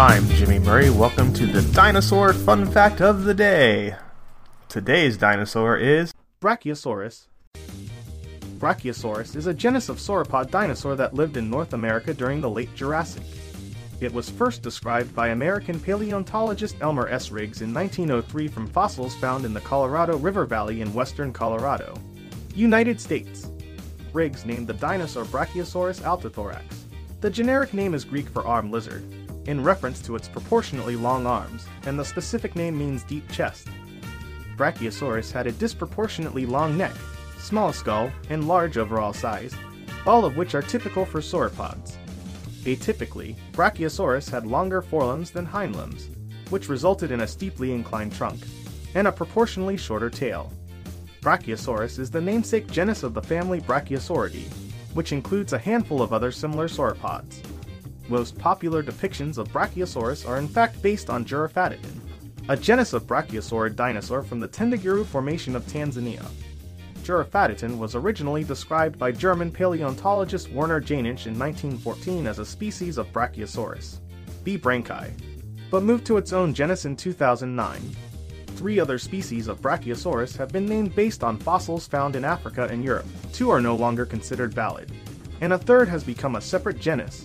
I'm Jimmy Murray. Welcome to the Dinosaur Fun Fact of the Day. Today's dinosaur is Brachiosaurus. Brachiosaurus is a genus of sauropod dinosaur that lived in North America during the late Jurassic. It was first described by American paleontologist Elmer S. Riggs in 1903 from fossils found in the Colorado River Valley in western Colorado. United States. Riggs named the dinosaur Brachiosaurus altithorax. The generic name is Greek for arm lizard, in reference to its proportionately long arms, and the specific name means deep chest. Brachiosaurus had a disproportionately long neck, small skull, and large overall size, all of which are typical for sauropods. Atypically, Brachiosaurus had longer forelimbs than hindlimbs, which resulted in a steeply inclined trunk, and a proportionally shorter tail. Brachiosaurus is the namesake genus of the family Brachiosauridae, which includes a handful of other similar sauropods. Most popular depictions of Brachiosaurus are in fact based on Giraffatitan, a genus of brachiosaurid dinosaur from the Tendaguru Formation of Tanzania. Giraffatitan was originally described by German paleontologist Werner Janensch in 1914 as a species of Brachiosaurus, B. brancai, but moved to its own genus in 2009. Three other species of Brachiosaurus have been named based on fossils found in Africa and Europe. Two are no longer considered valid, and a third has become a separate genus,